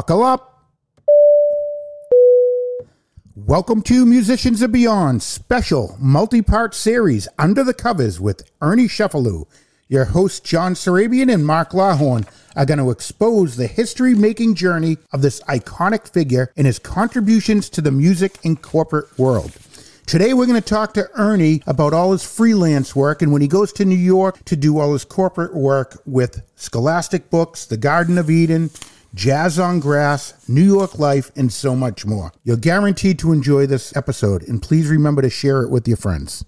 Buckle up. Welcome to Musicians of Beyond special multi part series Under the Covers with Ernie Cefalu. Your hosts, John Surabian and Mark Lawhorne, are going to expose the history making journey of this iconic figure and his contributions to the music and corporate world. Today, we're going to talk to Ernie about all his freelance work and when he goes to New York to do all his corporate work with Scholastic Books, The Garden of Eden, Jazz on Grass, New York Life, and so much more. You're guaranteed to enjoy this episode, and please remember to share it with your friends.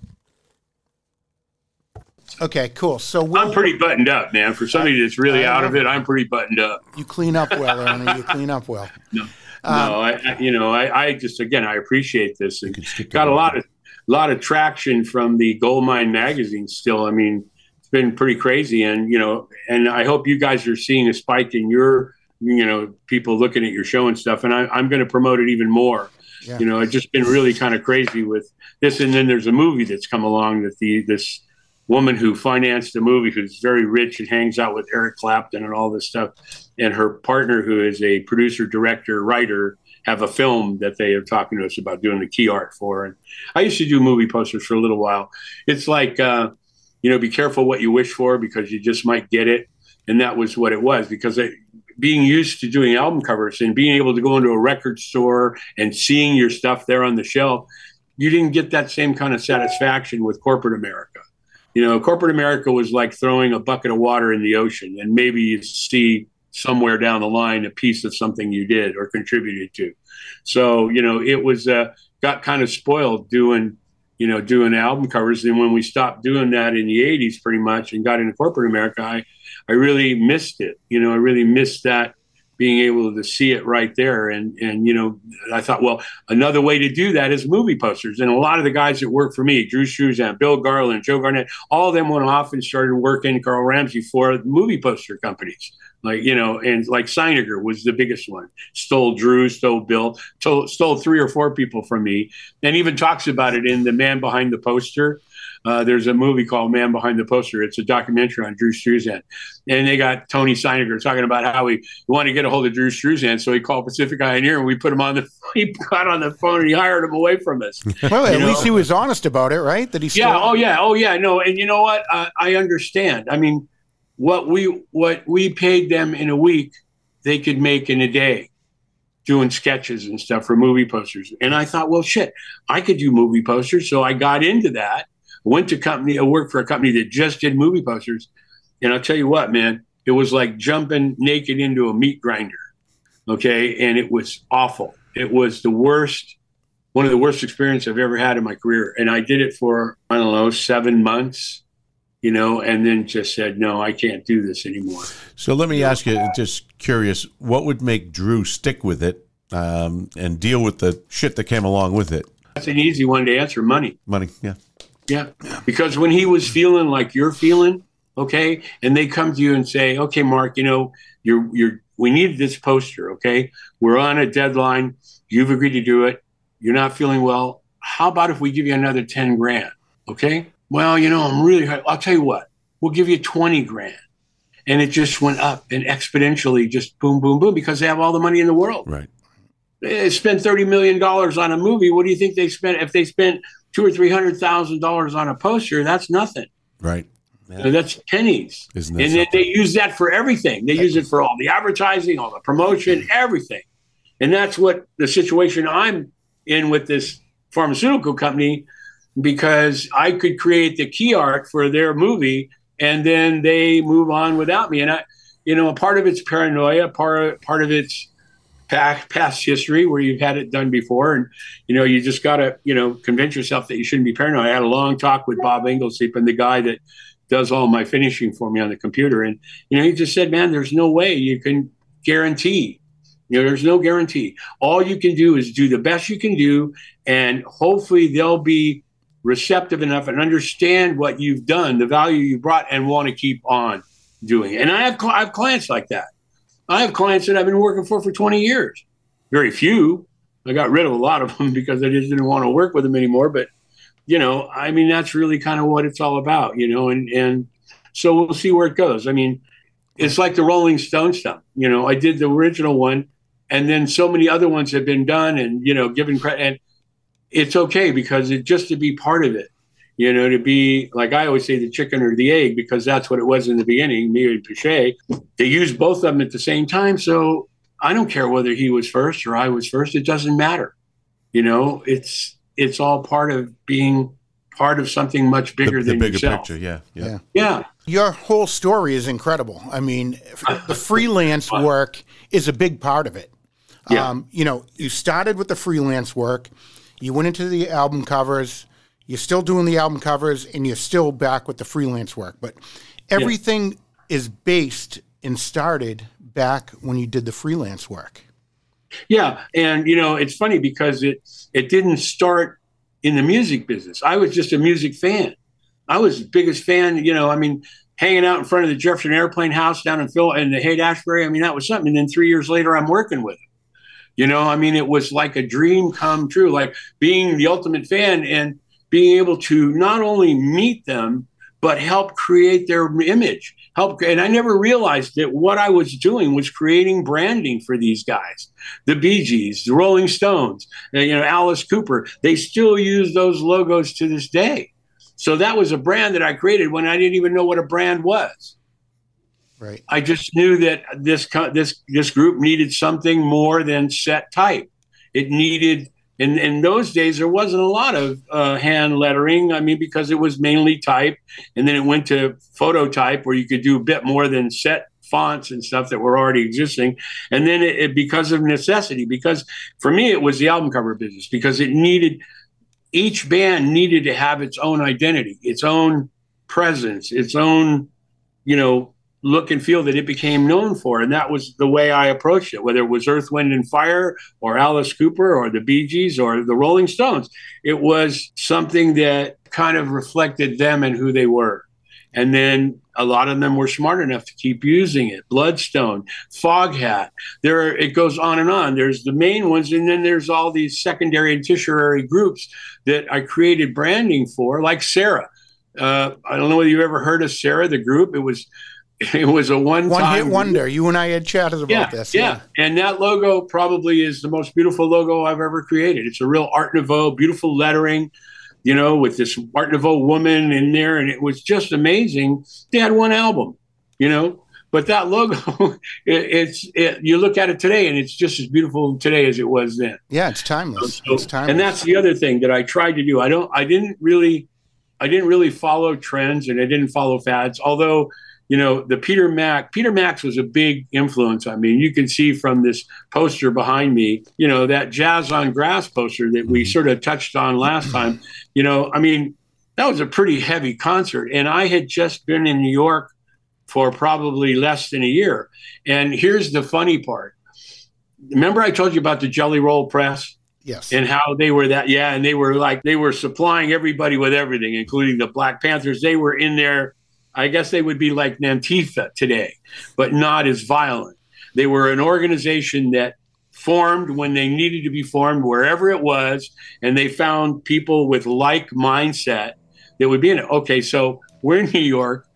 Okay, cool. So we'll, I'm pretty buttoned up, man. For somebody that's really out of it, I'm pretty buttoned up. You clean up well, Ernie. You clean up well. No. Um, no, I, I, you know, I, I, just again, I appreciate this and got a lot of lot of traction from the Goldmine magazine. Still, I mean, it's been pretty crazy, and you know, and I hope you guys are seeing a spike in your, you know, people looking at your show and stuff. And I, I'm going to promote it even more. Yeah. You know, it's just been really kind of crazy with this, and then there's a movie that's come along that the this woman who financed the movie, who's very rich and hangs out with Eric Clapton and all this stuff, and her partner, who is a producer, director, writer, have a film that they are talking to us about doing the key art for. And I used to do movie posters for a little while. It's like, uh, you know, be careful what you wish for because you just might get it. And that was what it was because it, being used to doing album covers and being able to go into a record store and seeing your stuff there on the shelf, you didn't get that same kind of satisfaction with corporate America. You know, corporate America was like throwing a bucket of water in the ocean, and maybe you see somewhere down the line a piece of something you did or contributed to. So, you know, it was uh, got kind of spoiled doing, you know, doing album covers. And when we stopped doing that in the 80s pretty much and got into corporate America, I, I really missed it. You know, I really missed that being able to see it right there. And and you know, I thought, well, another way to do that is movie posters. And a lot of the guys that work for me, Drew Struzan, Bill Garland, Joe Garnett, all of them went off and started working Carl Ramsey for movie poster companies. Like you know, and like Seiniger was the biggest one. Stole Drew, stole Bill, stole, stole three or four people from me, and even talks about it in the Man Behind the Poster uh, there's a movie called Man Behind the Poster. It's a documentary on Drew Struzan. And they got Tony Seiniger talking about how he wanted to get a hold of Drew Struzan. So he called Pacific Pioneer and we put him on the, he got on the phone and he hired him away from us. well, at know? least he was honest about it, right? That he still- Yeah. Oh, yeah. Oh, yeah. No. And you know what? Uh, I understand. I mean, what we, what we paid them in a week, they could make in a day doing sketches and stuff for movie posters. And I thought, well, shit, I could do movie posters. So I got into that went to company, I worked for a company that just did movie posters. And I'll tell you what, man, it was like jumping naked into a meat grinder. Okay. And it was awful. It was the worst, one of the worst experiences I've ever had in my career. And I did it for, I don't know, seven months, you know, and then just said, no, I can't do this anymore. So let me ask you, just curious, what would make Drew stick with it um, and deal with the shit that came along with it? That's an easy one to answer money. Money, yeah. Yeah. Because when he was feeling like you're feeling, okay, and they come to you and say, okay, Mark, you know, you're, you're, we need this poster, okay? We're on a deadline. You've agreed to do it. You're not feeling well. How about if we give you another 10 grand, okay? Well, you know, I'm really, I'll tell you what, we'll give you 20 grand. And it just went up and exponentially just boom, boom, boom, because they have all the money in the world. Right. They spent $30 million on a movie. What do you think they spent if they spent two or three hundred thousand dollars on a poster, that's nothing. Right. Yeah. that's pennies. Isn't and they, they use that for everything. They use it for all the advertising, all the promotion, mm-hmm. everything. And that's what the situation I'm in with this pharmaceutical company because I could create the key art for their movie and then they move on without me. And I, you know, a part of it's paranoia, part part of it's past history where you've had it done before, and you know you just got to you know convince yourself that you shouldn't be paranoid. I had a long talk with Bob Inglesleep and the guy that does all my finishing for me on the computer, and you know he just said, "Man, there's no way you can guarantee." You know, there's no guarantee. All you can do is do the best you can do, and hopefully they'll be receptive enough and understand what you've done, the value you brought, and want to keep on doing it. And I have I have clients like that. I have clients that I've been working for for 20 years. Very few. I got rid of a lot of them because I just didn't want to work with them anymore. But, you know, I mean, that's really kind of what it's all about, you know, and, and so we'll see where it goes. I mean, it's like the Rolling Stone stuff. You know, I did the original one and then so many other ones have been done and you know given credit and it's okay because it just to be part of it you know to be like i always say the chicken or the egg because that's what it was in the beginning me and Pasche. they used both of them at the same time so i don't care whether he was first or i was first it doesn't matter you know it's it's all part of being part of something much bigger the, than the bigger yourself. picture. Yeah, yeah, yeah, yeah. Your whole story is incredible. I mean, the freelance work is a big part of it. Yeah. Um, you know, you started with the freelance work, you went into the album covers, you're still doing the album covers, and you're still back with the freelance work. But everything yeah. is based and started back when you did the freelance work. Yeah, and you know, it's funny because it it didn't start in the music business. I was just a music fan. I was the biggest fan, you know, I mean, hanging out in front of the Jefferson Airplane House down in Phil and the Haight Ashbury. I mean, that was something. And then three years later, I'm working with him. You know, I mean, it was like a dream come true, like being the ultimate fan and being able to not only meet them, but help create their image. Help, and I never realized that what I was doing was creating branding for these guys. The Bee Gees, the Rolling Stones, uh, you know, Alice Cooper. They still use those logos to this day. So that was a brand that I created when I didn't even know what a brand was. Right. I just knew that this this this group needed something more than set type. It needed in in those days there wasn't a lot of uh, hand lettering. I mean because it was mainly type and then it went to phototype where you could do a bit more than set fonts and stuff that were already existing. And then it, it, because of necessity because for me it was the album cover business because it needed each band needed to have its own identity its own presence its own you know look and feel that it became known for. And that was the way I approached it, whether it was Earth, Wind, and Fire or Alice Cooper or the Bee Gees or the Rolling Stones. It was something that kind of reflected them and who they were. And then a lot of them were smart enough to keep using it. Bloodstone, Foghat. There, it goes on and on. There's the main ones, and then there's all these secondary and tertiary groups that I created branding for, like Sarah. Uh, I don't know whether you've ever heard of Sarah, the group. It was it was a one one hit wonder. You and I had chatted about yeah, this. Yeah. yeah, and that logo probably is the most beautiful logo I've ever created. It's a real Art Nouveau, beautiful lettering, you know, with this Art Nouveau woman in there, and it was just amazing. They had one album, you know, but that logo, it, it's it, you look at it today, and it's just as beautiful today as it was then. Yeah, it's timeless. So, it's timeless. And that's the other thing that I tried to do. I don't. I didn't really. I didn't really follow trends, and I didn't follow fads, although you know, the Peter Mac, Peter Max was a big influence on me. And you can see from this poster behind me, you know, that Jazz on Grass poster that we mm-hmm. sort of touched on last time. You know, I mean, that was a pretty heavy concert. And I had just been in New York for probably less than a year. And here's the funny part. Remember, I told you about the Jelly Roll Press? Yes. And how they were that, yeah. And they were like, they were supplying everybody with everything, including the Black Panthers. They were in there I guess they would be like Nantifa today, but not as violent. They were an organization that formed when they needed to be formed, wherever it was, and they found people with like mindset that would be in it. Okay, so we're in New York,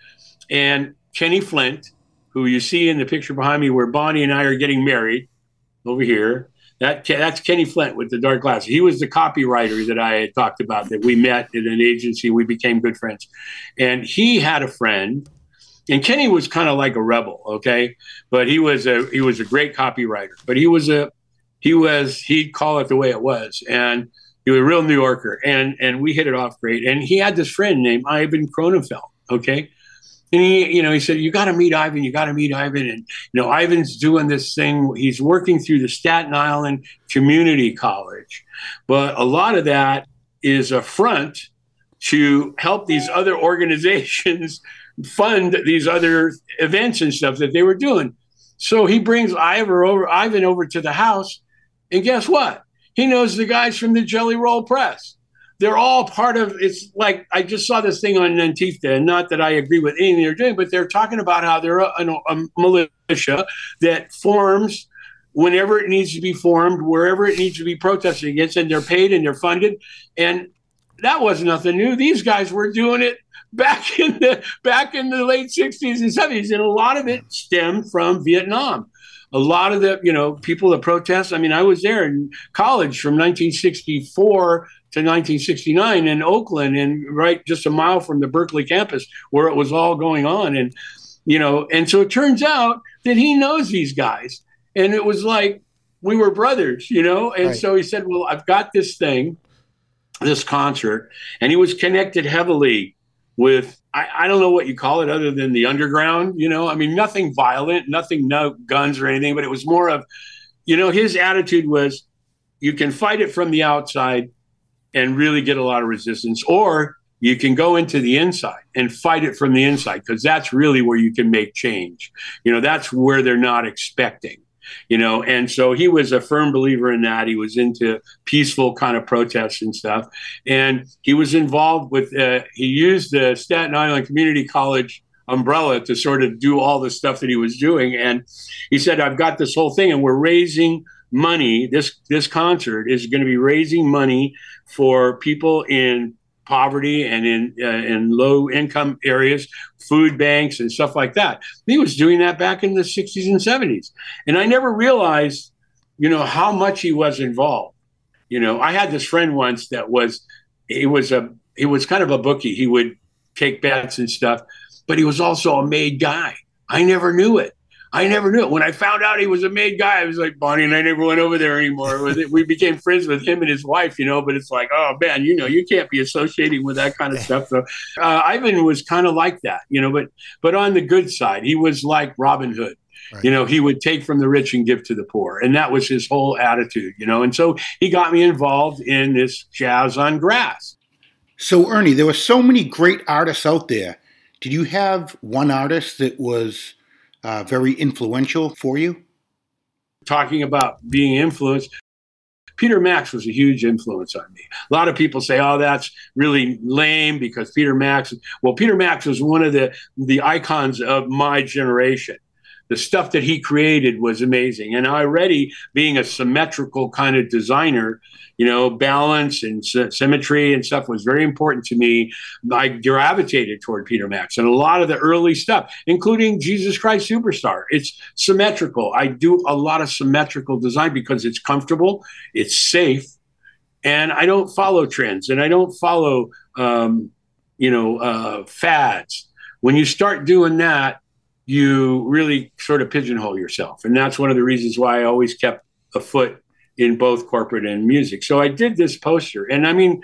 and Kenny Flint, who you see in the picture behind me, where Bonnie and I are getting married over here, that that's Kenny Flint with the dark glasses. He was the copywriter that I had talked about that we met in an agency. We became good friends, and he had a friend. And Kenny was kind of like a rebel, okay, but he was a he was a great copywriter. But he was a he was he'd call it the way it was, and he was a real New Yorker, and and we hit it off great. And he had this friend named Ivan Kronenfeld, okay, and he, you know, he said, "You got to meet Ivan. You got to meet Ivan." And you know, Ivan's doing this thing. He's working through the Staten Island Community College, but a lot of that is a front to help these other organizations fund these other events and stuff that they were doing. So he brings over, Ivan over to the house, and guess what? He knows the guys from the Jelly Roll Press they're all part of it's like I just saw this thing on Antifa, and not that I agree with anything they're doing, but they're talking about how they're a, a, a militia that forms whenever it needs to be formed, wherever it needs to be protested against, and they're paid and they're funded. And that was nothing new. These guys were doing it back in the back in the late 60s and 70s, and a lot of it stemmed from Vietnam. A lot of the you know people that protest. I mean, I was there in college from 1964 to 1969 in Oakland, and right just a mile from the Berkeley campus where it was all going on, and you know, and so it turns out that he knows these guys, and it was like we were brothers, you know, and right. so he said, "Well, I've got this thing." this concert and he was connected heavily with I, I, don't know what you call it other than the underground you know? I mean nothing violent nothing no guns or anything but it was more of you know his attitude was you can fight it from the outside and really get a lot of resistance or you can go into the inside and fight it from the inside because that's really where you can make change. You know that's where they're not expecting you know? And so he was a firm believer in that. He was into peaceful kind of protests and stuff. And he was involved with uh, he used the staten island community college umbrella to sort of do all the stuff that he was doing. And he said i've got this whole thing and we're raising money. This this concert is going to be raising money for people in poverty and in uh, in low income areas, food banks and stuff like that. He was doing that back in the 60s and 70s, and I never realized, you know, how much he was involved. You know, I had this friend once that was he was a he was kind of a bookie. He would take bets and stuff, but he was also a made guy. I never knew it. I never knew it. When I found out he was a made guy, I was like, Bonnie and I never went over there anymore. we became friends with him and his wife, you know, but it's like, oh man, you know, you can't be associating with that kind of stuff. So uh, Ivan was kind of like that, you know, but but on the good side, he was like Robin Hood. Right. You know, he would take from the rich and give to the poor. And that was his whole attitude, you know. And so he got me involved in this jazz on grass. So, Ernie, there were so many great artists out there. Did you have one artist that was uh, very influential for you? Talking about being influenced, Peter Max was a huge influence on me. A lot of people say, "Oh, that's really lame," because Peter Max. Well, Peter Max was one of the the icons of my generation the stuff that he created was amazing. And already being a symmetrical kind of designer, you know, balance and symmetry and stuff was very important to me. I gravitated toward Peter Max and a lot of the early stuff, including Jesus Christ Superstar. It's symmetrical. I do a lot of symmetrical design because it's comfortable, it's safe, and I don't follow trends and I don't follow, um, you know, uh, fads. When you start doing that, you really sort of pigeonhole yourself. And that's one of the reasons why I always kept a foot in both corporate and music. So I did this poster. And I mean,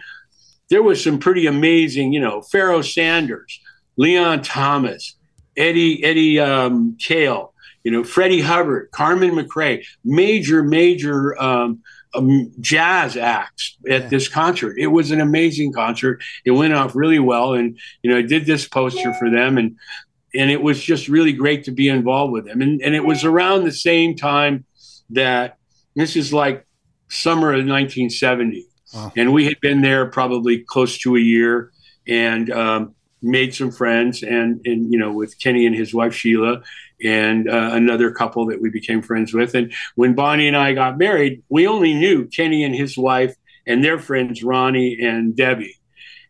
there was some pretty amazing, you know, Pharoah Sanders, Leon Thomas, Eddie, Eddie um, Cale, you know, Freddie Hubbard, Carmen McRae, major, major um, um, jazz acts at yeah. this concert. It was an amazing concert. It went off really well. And, you know, I did this poster for them. And and it was just really great to be involved with them. And, and it was around the same time that this is like summer of 1970. Wow. And we had been there probably close to a year and um, made some friends and, and, you know, with Kenny and his wife, Sheila, and uh, another couple that we became friends with. And when Bonnie and I got married, we only knew Kenny and his wife and their friends, Ronnie and Debbie.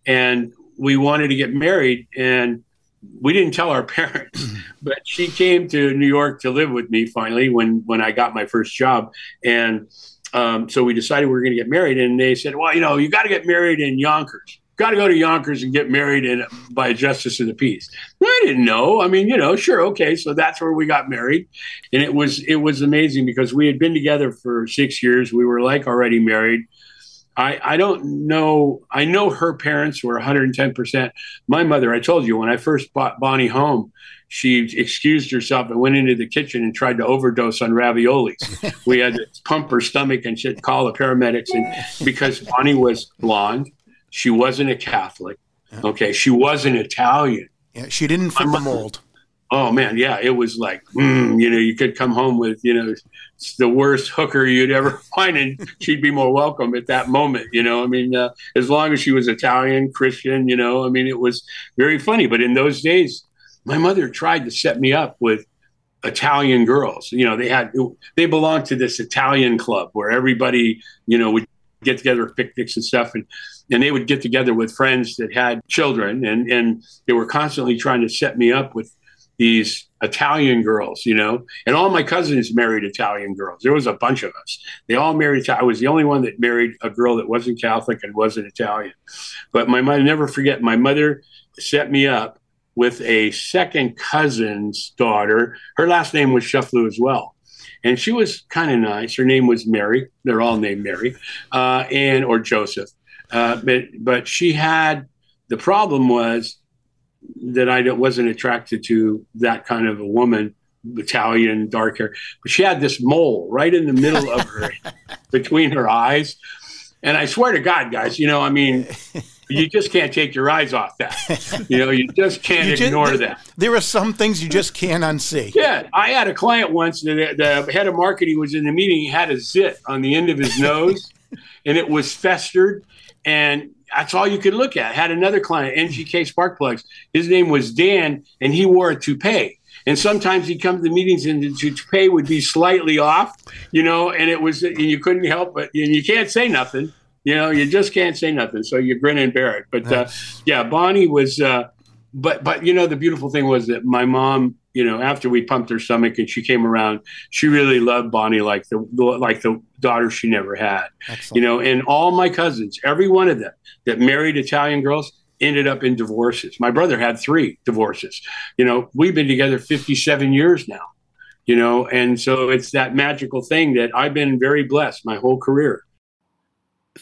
And we wanted to get married. And we didn't tell our parents, but she came to New York to live with me finally when when I got my first job, and um, so we decided we were going to get married. And they said, "Well, you know, you got to get married in Yonkers. Got to go to Yonkers and get married in by a justice of the peace." I didn't know. I mean, you know, sure, okay. So that's where we got married, and it was it was amazing because we had been together for six years. We were like already married. I, I don't know. I know her parents were 110%. My mother, I told you, when I first bought Bonnie home, she excused herself and went into the kitchen and tried to overdose on raviolis. we had to pump her stomach and she'd call the paramedics. And because Bonnie was blonde, she wasn't a Catholic. Okay. She wasn't Italian. Yeah, she didn't fit the mold oh man, yeah, it was like, mm, you know, you could come home with, you know, the worst hooker you'd ever find, and she'd be more welcome at that moment. You know, I mean, uh, as long as she was Italian, Christian, you know, I mean, it was very funny. But in those days, my mother tried to set me up with Italian girls. You know, they had they belonged to this Italian club where everybody, you know, would get together picnics and stuff, and and they would get together with friends that had children, and and they were constantly trying to set me up with these Italian girls, you know, and all my cousins married Italian girls. There was a bunch of us. They all married. I was the only one that married a girl that wasn't Catholic and wasn't Italian. But my mother, never forget, my mother set me up with a second cousin's daughter. Her last name was Cefalu as well. And she was kind of nice. Her name was Mary. They're all named Mary, uh, and or Joseph. Uh, but but she had the problem was that I wasn't attracted to that kind of a woman, Italian, dark hair. But she had this mole right in the middle of her, between her eyes. And I swear to God, guys, you know, I mean, you just can't take your eyes off that. You know, you just can't you ignore that. There are some things you just can't unsee. Yeah, I had a client once. The, the head of marketing was in the meeting. He had a zit on the end of his nose, and it was festered. And that's all you could look at. Had another client, NGK Spark Plugs. His name was Dan, and he wore a toupee. And sometimes he'd come to the meetings, and the toupee would be slightly off, you know, and it was, and you couldn't help but, and you can't say nothing, you know, you just can't say nothing. So you grin and bear it. But uh, yeah, Bonnie was, uh, but but you know, the beautiful thing was that my mom you know, after we pumped her stomach and she came around, she really loved Bonnie like the like the daughter she never had. Excellent. You know, and all my cousins, every one of them that married Italian girls ended up in divorces. My brother had three divorces. You know, we've been together 57 years now. You know, and so it's that magical thing that I've been very blessed my whole career.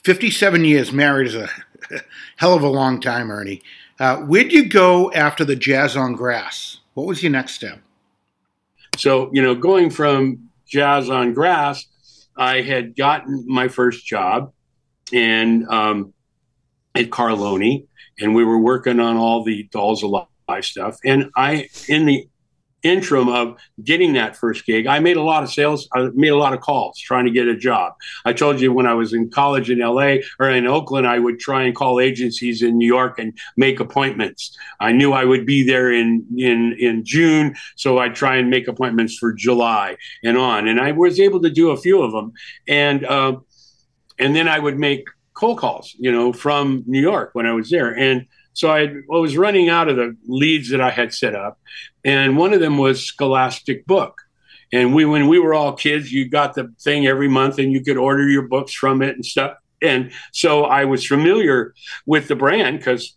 57 years married is a hell of a long time, Ernie. Uh, where'd you go after the Jazz on Grass? What was your next step? So, you know, going from jazz on grass, I had gotten my first job and um, at Carloni, and we were working on all the Dolls Alive stuff. And I, in the interim of getting that first gig, I made a lot of sales. I made a lot of calls trying to get a job. I told you when I was in college in LA or in Oakland, I would try and call agencies in New York and make appointments. I knew I would be there in in in June, so I'd try and make appointments for July and on. And I was able to do a few of them, and uh, and then I would make cold calls, you know, from New York when I was there, and so I, I was running out of the leads that I had set up, and one of them was Scholastic Book. And we, when we were all kids, you got the thing every month, and you could order your books from it and stuff. And so I was familiar with the brand because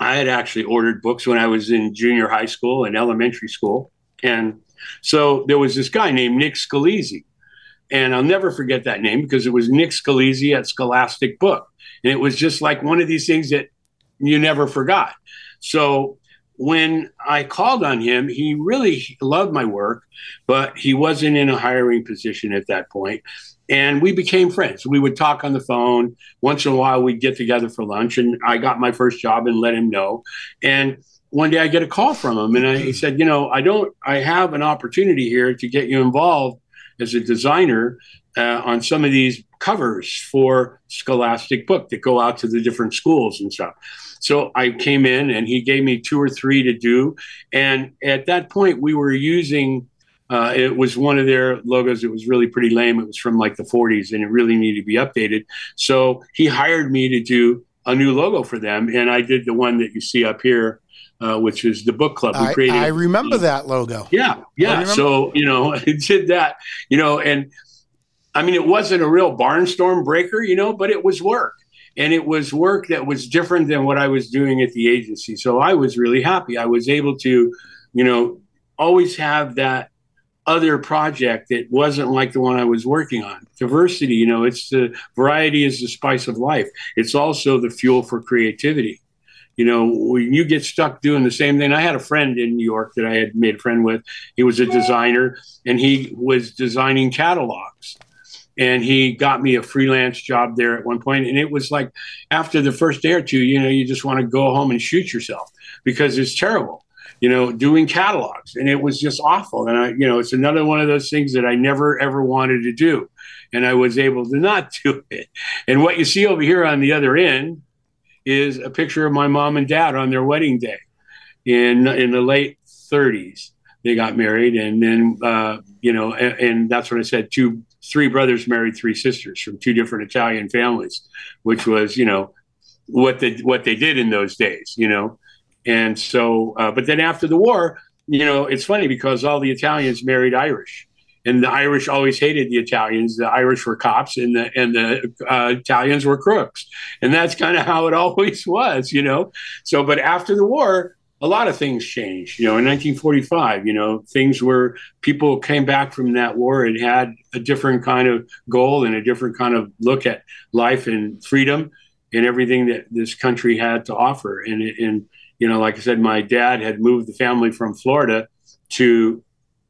I had actually ordered books when I was in junior high school and elementary school. And so there was this guy named Nick Scalisi. And I'll never forget that name because it was Nick Scalisi at Scholastic Book. And it was just like one of these things that you never forgot. So when I called on him, he really loved my work, but he wasn't in a hiring position at that point. And we became friends. We would talk on the phone. Once in a while, we'd get together for lunch. And I got my first job and let him know. And one day I get a call from him and I, he said, You know, I don't, I have an opportunity here to get you involved as a designer uh, on some of these covers for Scholastic Book that go out to the different schools and stuff. So I came in and he gave me two or three to do. And at that point, we were using. Uh, it was one of their logos. It was really pretty lame. It was from like the 40s, and it really needed to be updated. So he hired me to do a new logo for them, and I did the one that you see up here, uh, which is the book club. We created. I remember that logo. Yeah, yeah. So you know, I did that. You know, and I mean, it wasn't a real barnstorm breaker, you know, but it was work and it was work that was different than what I was doing at the agency. So I was really happy. I was able to, you know, always have that other project that wasn't like the one I was working on. Diversity, you know, it's the variety is the spice of life. It's also the fuel for creativity. You know, when you get stuck doing the same thing, I had a friend in New York that I had made a friend with. He was a designer and he was designing catalogs and he got me a freelance job there at one point. And it was like after the first day or two you know you just want to go home and shoot yourself because it's terrible you know doing catalogs. And it was just awful. And i you know it's another one of those things that i never ever wanted to do. And i was able to not do it. And what you see over here on the other end is a picture of my mom and dad on their wedding day in in the late 30s they got married and then uh, you know and, and, that's what i said two three brothers married three sisters from two different Italian families, which was, you know, what they what they did in those days, you know. And so, uh, but then after the war, you know, it's funny because all the Italians married Irish and the Irish always hated the Italians. The Irish were cops, and the and the uh, Italians were crooks, and that's kind of how it always was, you know. So, but after the war, a lot of things changed. You know, in 1945, you know, things were people came back from that war and had a different kind of goal and a different kind of look at life and freedom and everything that this country had to offer. And and you know, like I said, my dad had moved the family from Florida to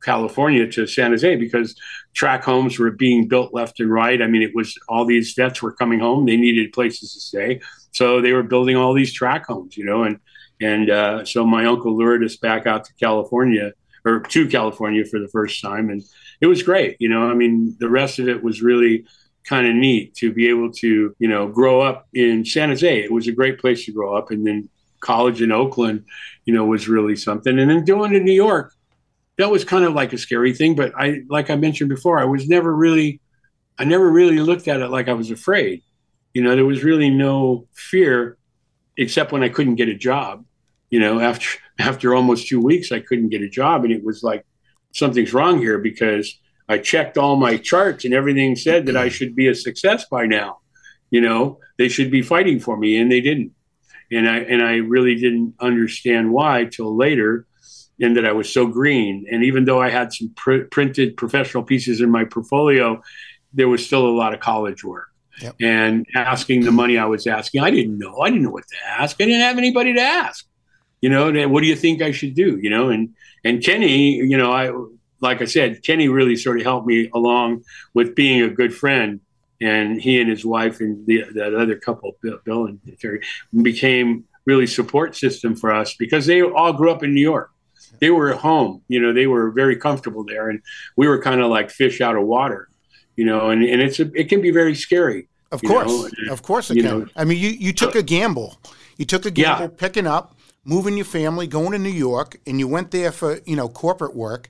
California to San Jose because track homes were being built left and right. I mean, it was all these vets were coming home; they needed places to stay, so they were building all these track homes, you know. And and uh, so my uncle lured us back out to California or to California for the first time, and it was great. You know, I mean, the rest of it was really kind of neat to be able to you know grow up in San Jose. It was a great place to grow up, and then college in Oakland, you know, was really something. And then going to New York that was kind of like a scary thing. But I, like I mentioned before, I was never really, I never really looked at it like I was afraid. You know, there was really no fear, except when I couldn't get a job. You know, after after almost two weeks, I couldn't get a job, and it was like something's wrong here because I checked all my charts and everything said that I mm-hmm. should be a success by now. You know, they should be fighting for me, and they didn't. And I and I really didn't understand why till later and that I was so green. And even though I had some pr- printed professional pieces in my portfolio, there was still a lot of college work. Yep. And asking the money I was asking, I didn't know. I didn't know what to ask. I didn't have anybody to ask. You know, what do you think I should do? You know, and and Kenny, you know, I like I said, Kenny really sort of helped me along with being a good friend. And he and his wife and the, that other couple, Bill and Terry, became really support system for us because they all grew up in New York they were at home. You know, they were very comfortable there, and we were kind of like fish out of water. You know, and, and it's a, it can be very scary. Of course, know? of course it you can. Know, I mean, you you took a gamble. You took a gamble, yeah. picking up, moving your family, going to New York, and you went there for you know corporate work.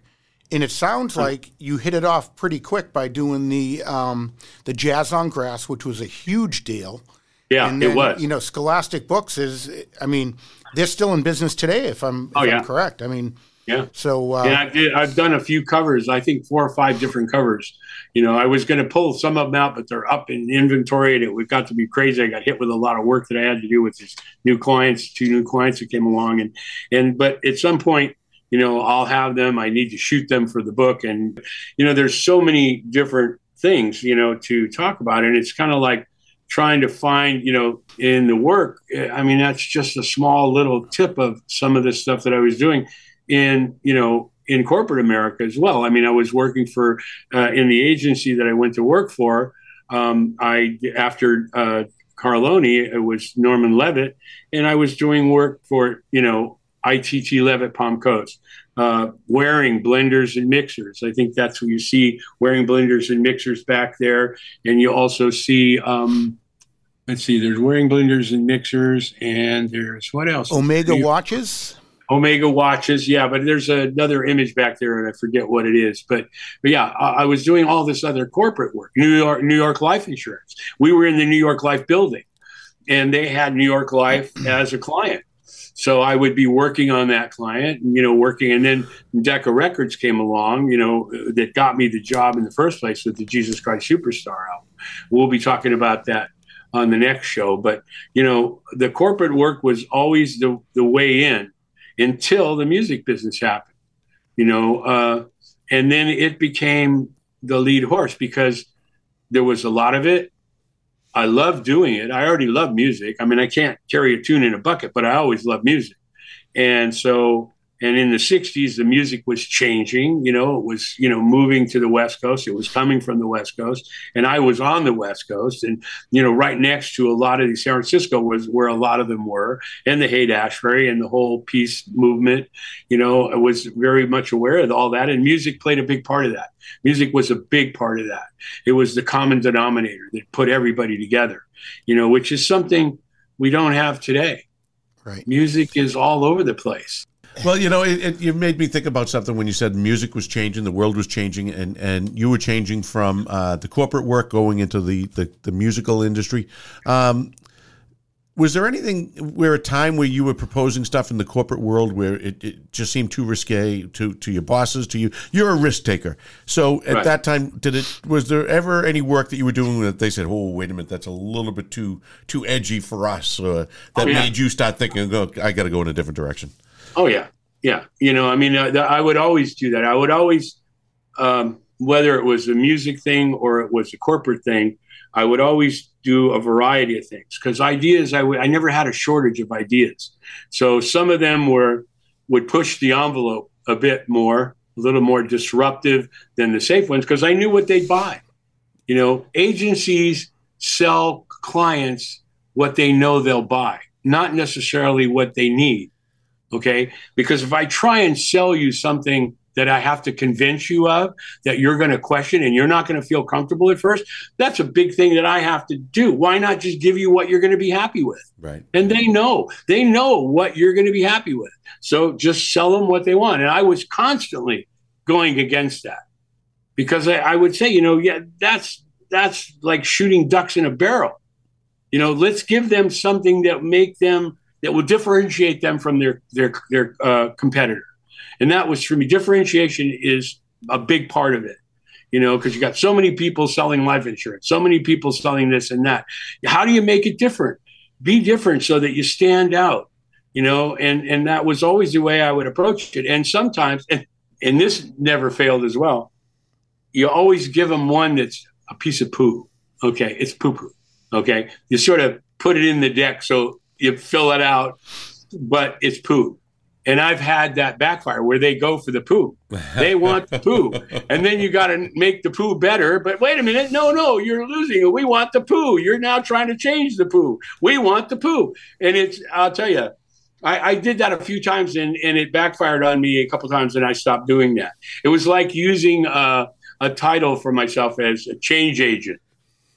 And it sounds like you hit it off pretty quick by doing the um, the Jazz on Grass, which was a huge deal. Yeah, then, it was. You know, Scholastic Books is. I mean, they're still in business today, if I'm, if oh, yeah. I'm correct. I mean, yeah. So uh, and I did. I've done a few covers. I think four or five different covers. You know, I was going to pull some of them out, but they're up in inventory, and it got to be crazy. I got hit with a lot of work that I had to do with these new clients, two new clients that came along, and and but at some point, you know, I'll have them. I need to shoot them for the book, and you know, there's so many different things, you know, to talk about, and it's kind of like trying to find, you know, in the work. I mean, that's just a small little tip of some of the stuff that I was doing in, you know, in corporate America as well. I mean, I was working for uh, in the agency that I went to work for. Um, I after uh, Carloni, it was Norman Levitt, and I was doing work for you know ITT Levitt Palm Coast, uh, Waring blenders and mixers. I think that's what you see Waring blenders and mixers back there, and you also see um, let's see, there's Waring blenders and mixers, and there's what else? Omega watches. Omega watches, yeah, but there's another image back there, and I forget what it is. But, but yeah, I, I, was doing all this other corporate work. New York, New York Life Insurance. We were in the New York Life building, and they had New York Life as a client. So I would be working on that client, you know, working, and then Decca Records came along, you know, that got me the job in the first place with the Jesus Christ Superstar album. We'll be talking about that on the next show. But you know, the corporate work was always the the way in until the music business happened. You know, uh, and then it became the lead horse because there was a lot of it. I love doing it. I already love music. I mean, I can't carry a tune in a bucket, but I always love music. And so and in the 60s, the music was changing. You know, it was, you know, moving to the West Coast. It was coming from the West Coast. And I was on the West Coast. And, you know, right next to a lot of the San Francisco was where a lot of them were, and the Haight Ashbury and the whole peace movement. You know, I was very much aware of all that. And music played a big part of that. Music was a big part of that. It was the common denominator that put everybody together, you know, which is something we don't have today. Right. Music is all over the place. Well, you know, it, it, you made me think about something when you said music was changing, the world was changing, and, and you were changing from uh, the corporate work going into the, the, the musical industry. Um, was there anything where a time where you were proposing stuff in the corporate world where it, it just seemed too risque to, to your bosses, to you? You're a risk taker. So at Right. that time, did it was there ever any work that you were doing that they said, "Oh, wait a minute, that's a little bit too too edgy for us," or that Oh, yeah. made you start thinking, "Oh, I got to go in a different direction." Oh yeah, yeah. You know, I mean, uh, the- I would always do that. I would always, um, whether it was a music thing or it was a corporate thing, I would always do a variety of things because ideas. I. I never had a shortage of ideas. So some of them were would push the envelope a bit more, a little more disruptive than the safe ones because I knew what they'd buy. You know, agencies sell clients what they know they'll buy, not necessarily what they need okay? Because if i try and sell you something that i have to convince you of that you're going to question and you're not going to feel comfortable at first that's a big thing that i have to do. Why not just give you what you're going to be happy with? Right. and they know. They know what you're going to be happy with. So just sell them what they want. And i was constantly going against that. Because I, I would say you know yeah that's that's like shooting ducks in a barrel. You know let's give them something that make them that will differentiate them from their their their uh, competitor. And that was for me differentiation is a big part of it you know because you got so many people selling life insurance so many people selling this and that. How do you make it different? Be different so that you stand out you know and and that was always the way i would approach it. And sometimes and, and this never failed as well you always give them one that's a piece of poo okay? It's poo poo okay? You sort of put it in the deck so you fill it out but it's poo. And i've had that backfire where they go for the poo. They want the poo. And then you got to make the poo better but wait a minute. No no you're losing it. We want the poo. You're now trying to change the poo. We want the poo. And it's i'll tell you I, I did that a few times and, and it backfired on me a couple times and i stopped doing that. It was like using uh, a title for myself as a change agent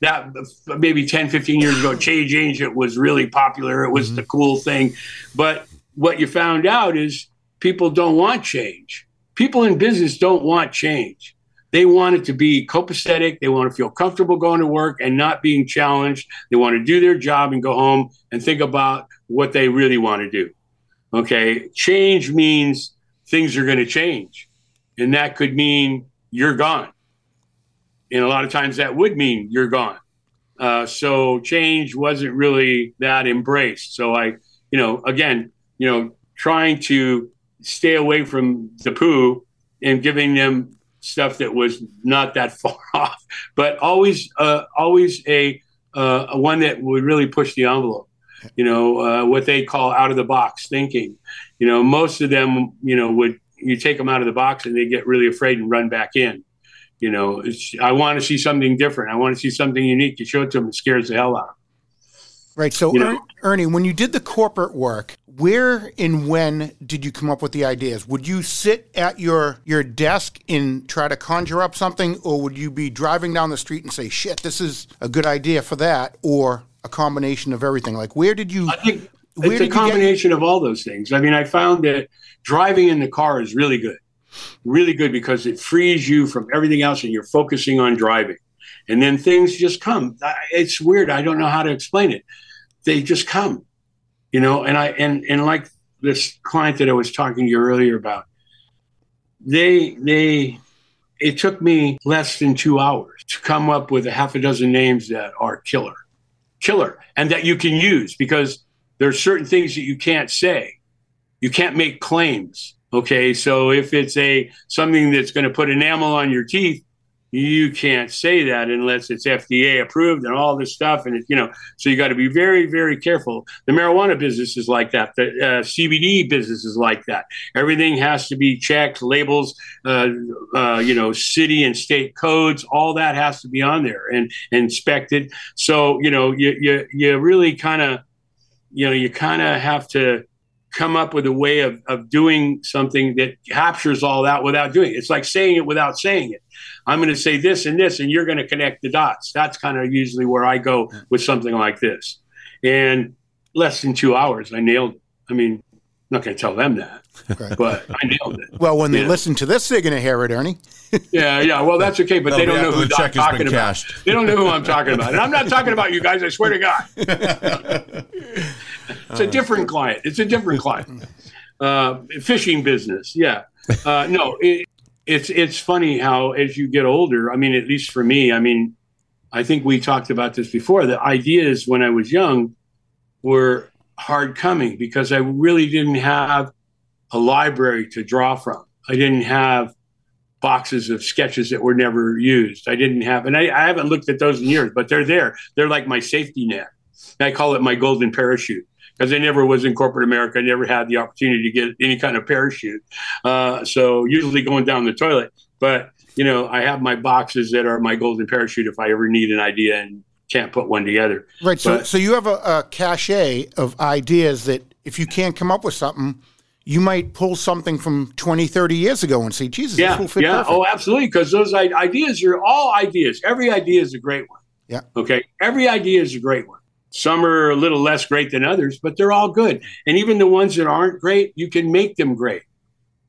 that maybe 10 15 years ago change agent was really popular. It was mm-hmm. the cool thing. But what you found out is people don't want change. People in business don't want change. They want it to be copacetic. They want to feel comfortable going to work and not being challenged. They want to do their job and go home and think about what they really want to do. Okay? Change means things are going to change. And that could mean you're gone and a lot of times that would mean you're gone. Uh, so change wasn't really that embraced. So I, you know, again, you know, trying to stay away from the poo and giving them stuff that was not that far off, but always, uh, always a, uh, a one that would really push the envelope. You know, uh, what they call out of the box thinking. You know, most of them, you know, would you take them out of the box and they get really afraid and run back in you know i want to see something different i want to see something unique you show it to them it scares the hell out of them Right. So, You know- Er- Ernie, when you did the corporate work, where and when did you come up with the ideas? Would you sit at your your desk and try to conjure up something, or would you be driving down the street and say, "Shit, this is a good idea for that," or a combination of everything? Like, where did you? i think Where it's did a you get- combination of all those things i mean i found that driving in the car is really good really good because it frees you from everything else and you're focusing on driving. And then things just come. It's weird. I don't know how to explain it. They just come you know and i and and like this client that i was talking to you earlier about they they it took me less than two hours to come up with a half a dozen names that are killer killer and that you can use because there's certain things that you can't say. You can't make claims okay so if it's a something that's going to put enamel on your teeth you can't say that unless it's FDA approved and all this stuff. And it, you know, so you got to be very, very careful. The marijuana business is like that. The uh, CBD business is like that. Everything has to be checked, labels, uh, uh, you know, city and state codes. All that has to be on there and, and inspected. So you know, you you you really kind of, you know, you kind of have to come up with a way of, of doing something that captures all that without doing it. It's like saying it without saying it. I'm going to say this and this, and you're going to connect the dots. That's kind of usually where I go with something like this. And less than two hours, I nailed it. I mean, I'm not going to tell them that, Okay. but I nailed it. Well, when they Yeah. listen to this, they're going to hear it, Ernie. Yeah, yeah. Well, that's okay, but they That'll don't know who after the I'm talking about. cashed. They don't know who I'm talking about, and I'm not talking about you guys. I swear to God. It's a different client. It's a different client. Uh, fishing business. Yeah. Uh, no, it, it's it's funny how as you get older. I mean, at least for me. I mean, I think we talked about this before. The ideas when I was young were hard coming because I really didn't have a library to draw from. I didn't have boxes of sketches that were never used. I didn't have, and I, I haven't looked at those in years, but they're there. They're like my safety net. I call it my golden parachute because I never was in corporate America. I never had the opportunity to get any kind of parachute. Uh, so usually going down the toilet. But you know, I have my boxes that are my golden parachute if I ever need an idea and can't put one together. Right. So, but, so you have a, a cache of ideas that if you can't come up with something, you might pull something from 20, 30 years ago and say, Jesus, yeah, this will fit yeah. perfect. Oh, absolutely. Because those ideas are all ideas. Every idea is a great one. Yeah. Okay. Every idea is a great one. Some are a little less great than others, but they're all good. And even the ones that aren't great, you can make them great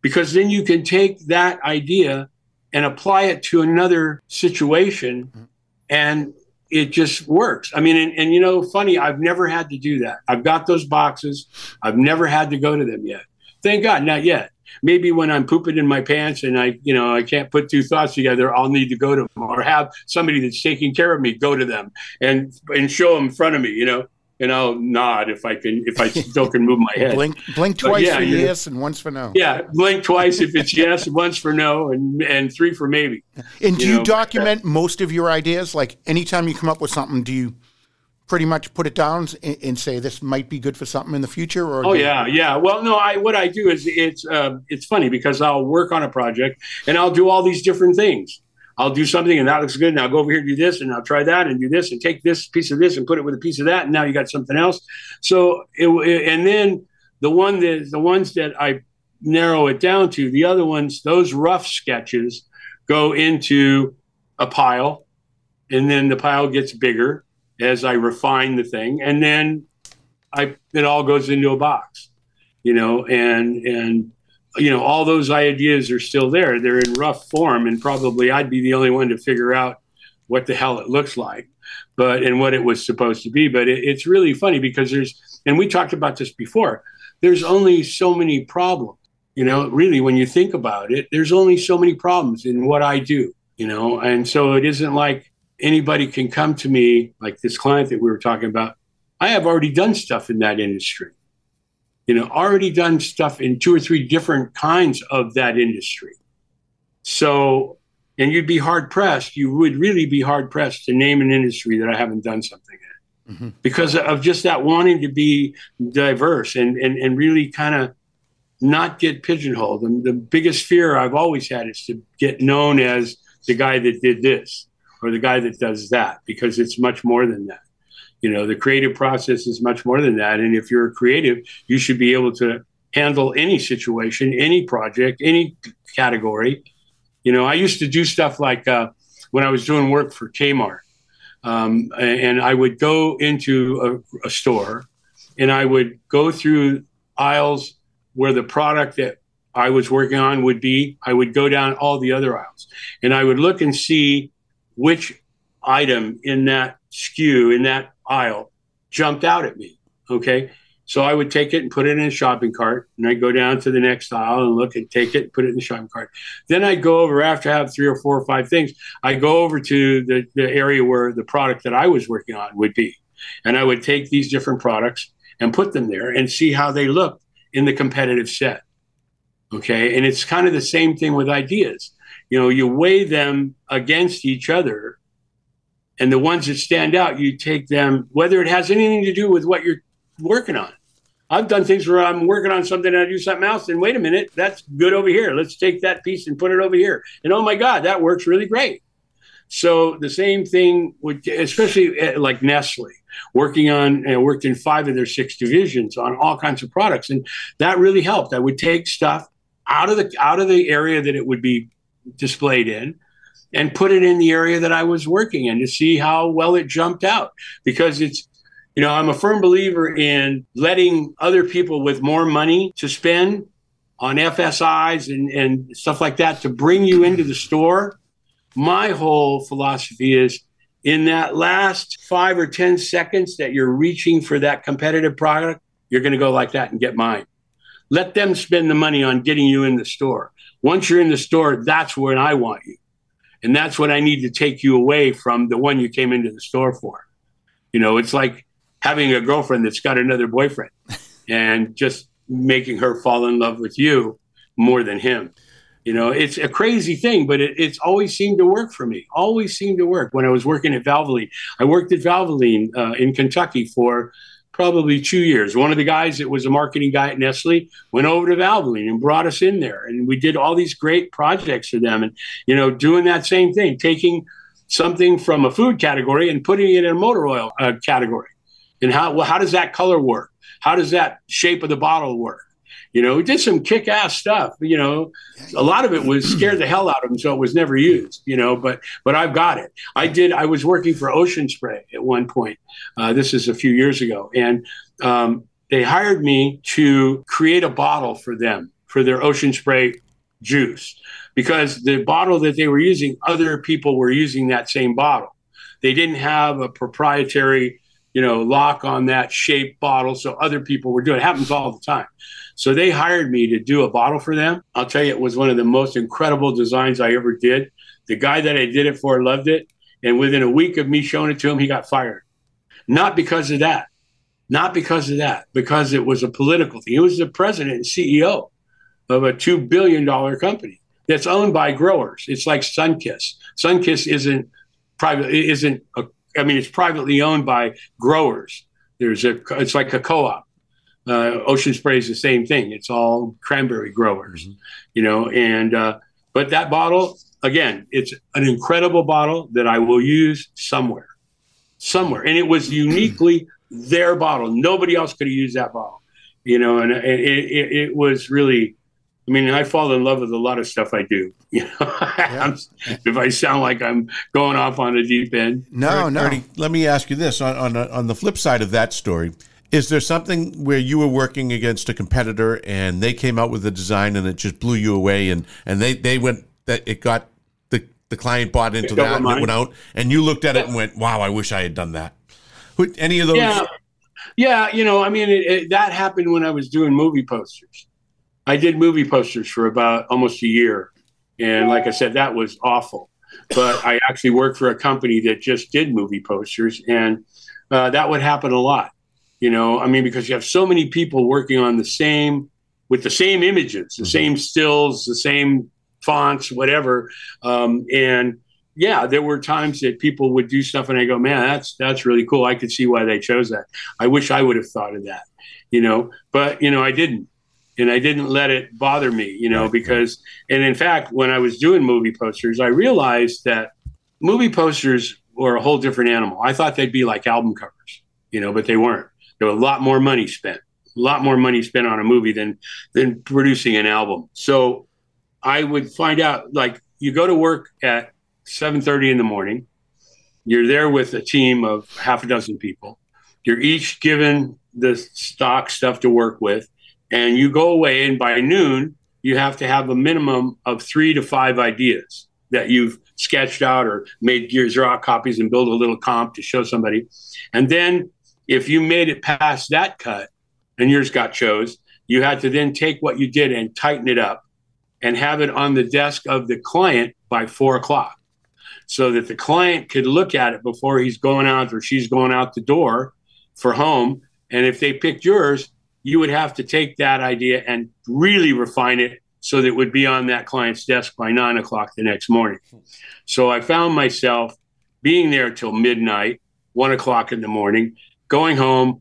because then you can take that idea and apply it to another situation mm-hmm. and it just works. I mean, and, and, you know, funny, I've never had to do that. I've got those boxes. I've never had to go to them yet. Thank God, not yet maybe when I'm pooping in my pants and I, you know, I can't put two thoughts together, I'll need to go to them or have somebody that's taking care of me go to them and and show them in front of me, you know. And I'll nod if I can, if I still can move my head. Blink, blink twice yeah, for yes and once for no. Yeah, blink twice if it's yes, once for no, and and three for maybe. And do you, know? you document most of your ideas? Like anytime you come up with something, do you pretty much put it down and, and, say this might be good for something in the future? Or oh yeah, yeah. Well, no, I what I do is it's uh, it's funny because I'll work on a project and I'll do all these different things. I'll do something and that looks good, and I'll go over here and do this, and I'll try that and do this, and take this piece of this and put it with a piece of that, and now you got something else. So it, and then the one that the ones that I narrow it down to, the other ones, those rough sketches go into a pile, and then the pile gets bigger as I refine the thing, and then I it all goes into a box, you know, and and you know all those ideas are still there. They're in rough form, and probably I'd be the only one to figure out what the hell it looks like, but and what it was supposed to be. But it, it's really funny because there's and we talked about this before. There's only so many problems, you know. Really, when you think about it, there's only so many problems in what I do, you know, and so it isn't like anybody can come to me, like this client that we were talking about. I have already done stuff in that industry, you know, already done stuff in two or three different kinds of that industry. So, and you'd be hard pressed, you would really be hard pressed to name an industry that I haven't done something in mm-hmm. because of just that wanting to be diverse and, and, and really kind of not get pigeonholed. And the biggest fear I've always had is to get known as the guy that did this or the guy that does that because it's much more than that. You know, the creative process is much more than that. And if you're creative, you should be able to handle any situation, any project, any category. You know, I used to do stuff like uh, when I was doing work for Kmart, um, and I would go into a, a store and I would go through aisles where the product that I was working on would be. I would go down all the other aisles and I would look and see which item in that SKU in that aisle jumped out at me. Okay. So I would take it and put it in a shopping cart, and I'd go down to the next aisle and look and take it, and put it in the shopping cart. Then I'd go over after I have three or four or five things. I go over to the, the area where the product that I was working on would be, and I would take these different products and put them there and see how they look in the competitive set. Okay, and it's kind of the same thing with ideas you know you weigh them against each other and the ones that stand out you take them whether it has anything to do with what you're working on. I've done things where i'm working on something and i do something else and wait a minute that's good over here. Let's take that piece and put it over here. And oh my god that works really great. So the same thing would especially eh, like nestle working on and worked in five of their six divisions on all kinds of products and that really helped. I would take stuff out of the out of the area that it would be displayed in and put it in the area that I was working in to see how well it jumped out. Because it's, you know, I'm a firm believer in letting other people with more money to spend on FSIs and, and stuff like that to bring you into the store. My whole philosophy is in that last five or 10 seconds that you're reaching for that competitive product, you're going to go like that and get mine. Let them spend the money on getting you in the store. Once you're in the store, that's where I want you. And that's what I need to take you away from the one you came into the store for. You know, it's like having a girlfriend that's got another boyfriend and just making her fall in love with you more than him. You know, it's a crazy thing, but it, it's always seemed to work for me. Always seemed to work. When I was working at Valvoline, I worked at Valvoline uh, in Kentucky for probably two years. One of the guys that was a marketing guy at Nestle went over to Valvoline and brought us in there, and we did all these great projects for them. And you know, doing that same thing, taking something from a food category and putting it in a motor oil uh, category. And how well, how does that color work? How does that shape of the bottle work? You know, we did some kick ass stuff. You know, a lot of it was scared the hell out of them, so it was never used. You know, but but I've got it. I did. I was working for Ocean Spray at one point. Uh, this is a few years ago, and um, they hired me to create a bottle for them for their Ocean Spray juice because the bottle that they were using, other people were using that same bottle. They didn't have a proprietary, you know, lock on that shape bottle, so other people were doing it. it happens all the time. So they hired me to do a bottle for them. I'll tell you, it was one of the most incredible designs I ever did. The guy that I did it for loved it. And within a week of me showing it to him, he got fired. Not because of that. Not because of that, because it was a political thing. He was the president and CEO of a $2 billion company that's owned by growers. It's like Sunkist. Sunkist isn't private, isn't, a, I mean, it's privately owned by growers. There's a, it's like a co op uh, Ocean Spray is the same thing. It's all cranberry growers, mm-hmm. you know. And uh, but that bottle, again, it's an incredible bottle that I will use somewhere, somewhere. And it was uniquely their bottle. Nobody else could have used that bottle, you know. And it, it, it was really. I mean, I fall in love with a lot of stuff I do. You know, yeah. if I sound like I'm going off on a deep end. No, no. Ernie, let me ask you this: on on, on the flip side of that story, is there something where you were working against a competitor and they came out with a design and it just blew you away and, and they, they went that it got the, the client bought into that and it went out and you looked at it and went, wow, I wish I had done that. Any of those? Yeah, yeah you know, I mean, it, it, that happened when I was doing movie posters. I did movie posters for about almost a year. And like I said, that was awful. But I actually worked for a company that just did movie posters. And uh, that would happen a lot you know i mean because you have so many people working on the same with the same images the mm-hmm. same stills the same fonts whatever. Um, and yeah there were times that people would do stuff and i go man that's that's really cool. I could see why they chose that. I wish i would have thought of that you know? But you know i didn't. And i didn't let it bother me you know because and in fact when i was doing movie posters i realized that movie posters were a whole different animal. I thought they'd be like album covers you know but they weren't there a lot more money spent, a lot more money spent on a movie than than producing an album. So I would find out like you go to work at 7:30 in the morning. You're there with a team of half a dozen people. You're each given the stock stuff to work with, and you go away. And by noon, you have to have a minimum of three to five ideas that you've sketched out or made gears or copies and build a little comp to show somebody. And then if you made it past that cut and yours got chose, you had to then take what you did and tighten it up and have it on the desk of the client by four o'clock so that the client could look at it before he's going out or she's going out the door for home. And if they picked yours, you would have to take that idea and really refine it so that it would be on that client's desk by nine o'clock the next morning. So I found myself being there till midnight, one o'clock in the morning, going home,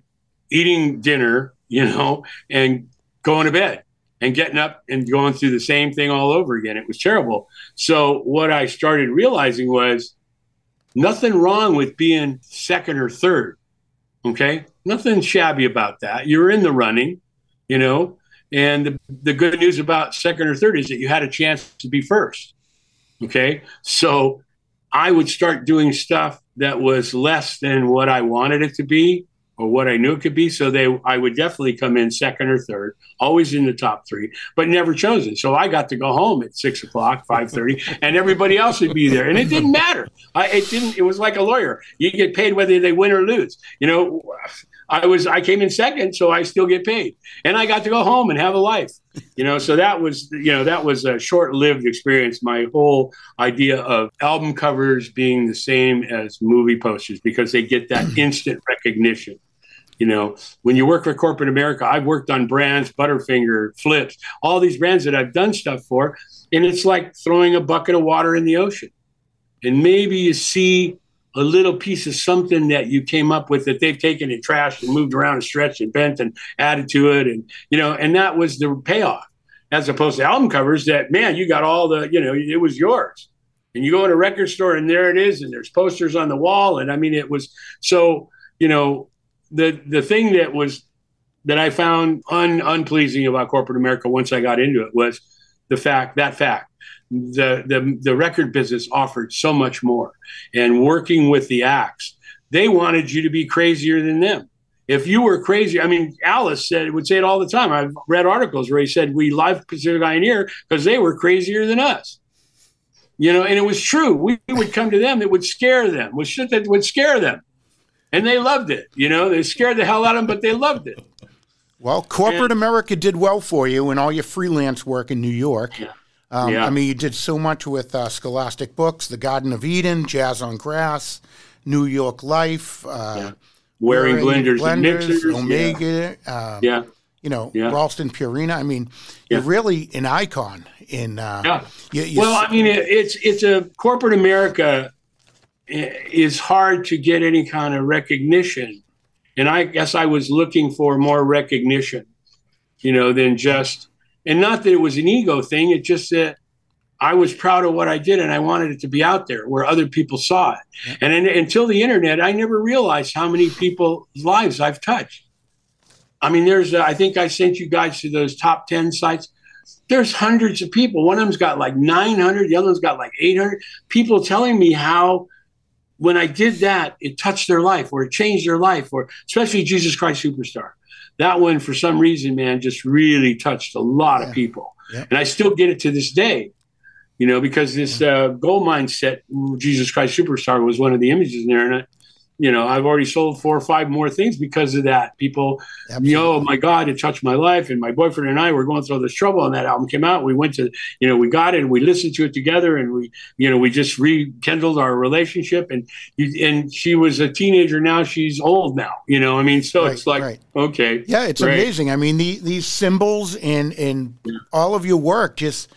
eating dinner, you know, and going to bed and getting up and going through the same thing all over again. It was terrible. So what I started realizing was nothing wrong with being second or third. Okay. Nothing shabby about that. You're in the running, you know, and the, the good news about second or third is that you had a chance to be first. Okay. So I would start doing stuff that was less than what I wanted it to be or what I knew it could be. So they, I would definitely come in second or third, always in the top three, but never chosen. So I got to go home at six o'clock, five thirty, and everybody else would be there, and it didn't matter. I, it didn't. It was like a lawyer. You get paid whether they win or lose. You know, I was I came in second, so I still get paid, and I got to go home and have a life. You know, so that was you know that was a short-lived experience. My whole idea of album covers being the same as movie posters because they get that instant recognition. You know, when you work for corporate America, I've worked on brands, Butterfinger, Flips, all these brands that I've done stuff for, and it's like throwing a bucket of water in the ocean. And maybe you see a little piece of something that you came up with that they've taken and trashed and moved around and stretched and bent and added to it and you know and that was the payoff. As opposed to album covers that man you got all the you know it was yours. And you go in a record store and there it is and there's posters on the wall. And i mean it was so you know the the thing that was that i found un, unpleasing about corporate america once i got into it was the fact that fact the, the the record business offered so much more. And working with the acts they wanted you to be crazier than them. If you were crazy i mean alice said would say it all the time. I've read articles where he said we live pacific pioneer because they were crazier than us. You know and it was true. We would come to them it would scare them with shit that would scare them. And they loved it you know? They scared the hell out of them but they loved it. Well corporate and, america did well for you and all your freelance work in new york. Yeah um, Yeah. I mean, you did so much with uh, Scholastic Books, The Garden of Eden, Jazz on Grass, New York Life, uh, wearing Waring blenders, and mixers yeah. Omega, um, yeah you know, Yeah. Ralston Purina. I mean, Yeah. you're really an icon in. Uh, Yeah. you- you well, s- I mean, it, it's it's a corporate America is hard to get any kind of recognition, and I guess I was looking for more recognition, you know, than just and not that it was an ego thing. It just that I was proud of what I did, and I wanted it to be out there where other people saw it. And then, until the internet, I never realized how many people's lives I've touched. I mean, there's uh, I think I sent you guys to those top ten sites there's hundreds of people. One of them's got like 900, the other one's got like 800 people telling me how when I did that, it touched their life or it changed their life, or especially Jesus Christ Superstar. That one, for some reason, man, just really touched a lot Yeah. of people. Yeah. And I still get it to this day, you know, because this uh, gold mine set, Jesus Christ Superstar, was one of the images in there. And I, you know, I've already sold four or five more things because of that. People you know, oh my God, it touched my life. And my boyfriend and I were going through this trouble, and that album came out. We went to, you know, we got it, and we listened to it together, and we, you know, we just rekindled our relationship. And and she was a teenager now; she's old now. You know, I mean, so Right, it's like, right. okay, Yeah, it's Right. amazing. I mean, the, these symbols and and all of your work just,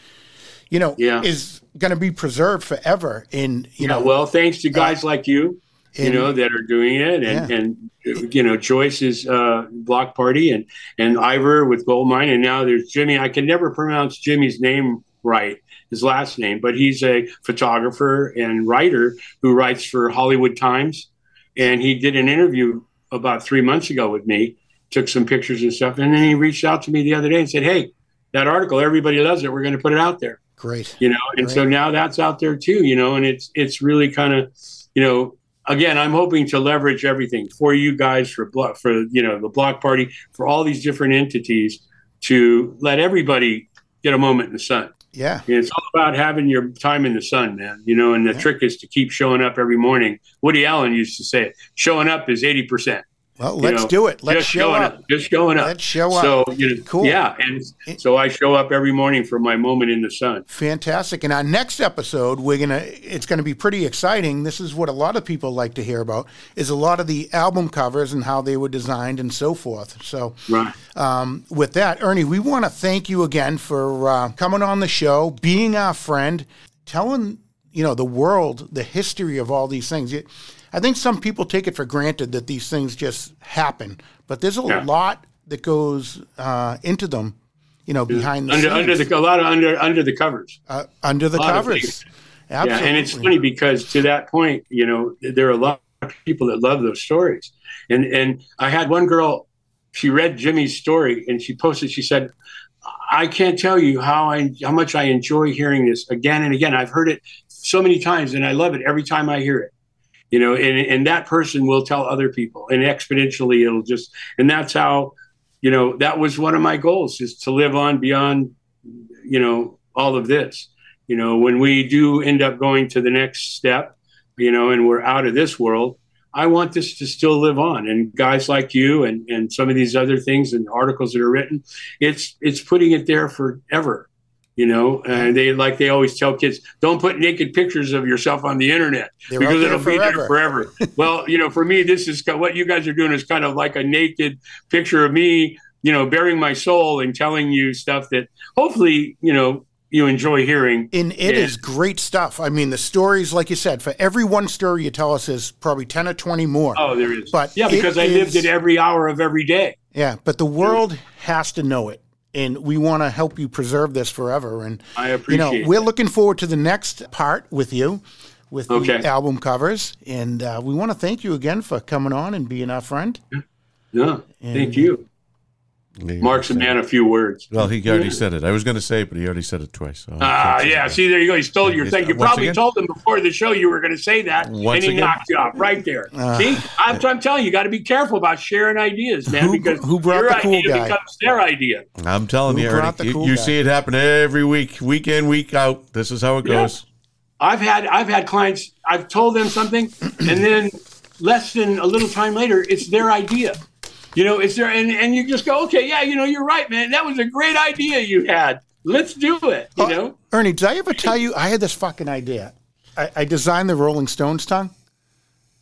you know, Yeah. is going to be preserved forever. In you you know, know, well, thanks to uh, guys like you, you know, that are doing it, and Yeah. and you know, Joyce's uh, block party, and and Ivor with Goldmine and now there's Jimmy. I can never pronounce Jimmy's name right, his last name, but he's a photographer and writer who writes for Hollywood Times, and he did an interview about three months ago with me, took some pictures and stuff, and then he reached out to me the other day and said, "Hey, that article, everybody loves it. We're going to put it out there." great. you know and so now that's out there too you know and it's it's really kind of you know again i'm hoping to leverage everything for you guys for block for you know the block party for all these different entities to let everybody get a moment in the sun. Yeah, And it's all about having your time in the sun man you know and the Yeah. trick is to keep showing up every morning. Woody allen used to say it showing up is 80% well, let's know, do it. Let's just show showing up. just showing up Let's show up. so you know Cool. yeah and so i show up every morning for my moment in the sun Fantastic. And our next episode, we're gonna it's gonna be pretty exciting. This is what a lot of people like to hear about is a lot of the album covers and how they were designed and so forth. So right um, with that, Ernie, we want to thank you again for uh, coming on the show, being our friend, telling you know the world the history of all these things. It, I think some people take it for granted that these things just happen, but there's a Yeah. lot that goes uh, into them. You know, behind the under scenes, under the a lot of under under the covers. uh, under the covers. Absolutely. Yeah, and it's funny because to that point, you know, there are a lot of people that love those stories. And and I had one girl, she read Jimmy's story and she posted. She said, "I can't tell you how I how much I enjoy hearing this again and again. I've heard it so many times and I love it every time I hear it." you know, and, and that person will tell other people and exponentially it'll just, and that's how, you know, that was one of my goals is to live on beyond, you know, all of this. You know, when we do end up going to the next step, you know, and we're out of this world, I want this to still live on. And guys like you and, and some of these other things and articles that are written, it's it's putting it there forever you know and they like they always tell kids don't put naked pictures of yourself on the internet They're because it'll be there forever. forever well you know for me this is what you guys are doing is kind of like a naked picture of me you know bearing my soul and telling you stuff that hopefully you know you enjoy hearing And it Yeah. is great stuff. I mean, the stories, like you said, for every one story you tell us, is probably ten or twenty more. oh there is But yeah because i lived is- it every hour of every day Yeah, but the world has to know it, and we want to help you preserve this forever. And i appreciate. you know, we're looking forward to the next part with you, with Okay. the album covers, and uh, we want to thank you again for coming on and being our friend. no thank you mark's a man of few words Well, he already said it. I was going to say it, but he already said it twice. So Ah, can't yeah. it. See, there you go. He stole your He's- thing. You once probably again? told him before the show you were going to say that, Once and he again? knocked you off right there. See, I'm, I'm telling you, you got to be careful about sharing ideas, man, Who- because who brought your the cool idea guy? becomes their idea. I'm telling Who you, brought Ernie, the you, you see it happen every week, week in, week out. This is how it Yeah. goes. I've had I've had clients. I've told them something, and then less than a little time later, it's their idea. You know, it's there, and, and you just go, okay, yeah, you know, you're right, man. That was a great idea you had. Let's do it. You Oh, know, Ernie, did I ever tell you I had this fucking idea? I, I designed the Rolling Stones tongue.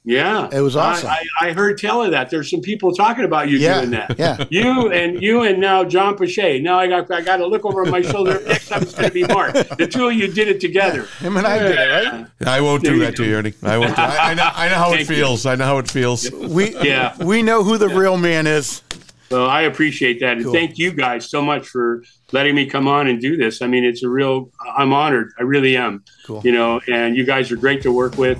Yeah, It was awesome. I, I, I heard tell of that. There's some people talking about you Yeah, doing that. yeah. You and you and now John Pasche. Now I got I got to look over my shoulder. Next time it's going to be Mark. The two of you did it together. Him and I did it, right? I won't There do you that go. to you, Ernie. I won't. Do, I, I know. I know how it Thank you. feels. I know how it feels. We Yeah. we know who the real man is. So I appreciate that, and Cool. thank you guys so much for letting me come on and do this. I mean, it's a real. I'm honored. I really am. Cool. You know, and you guys are great to work with.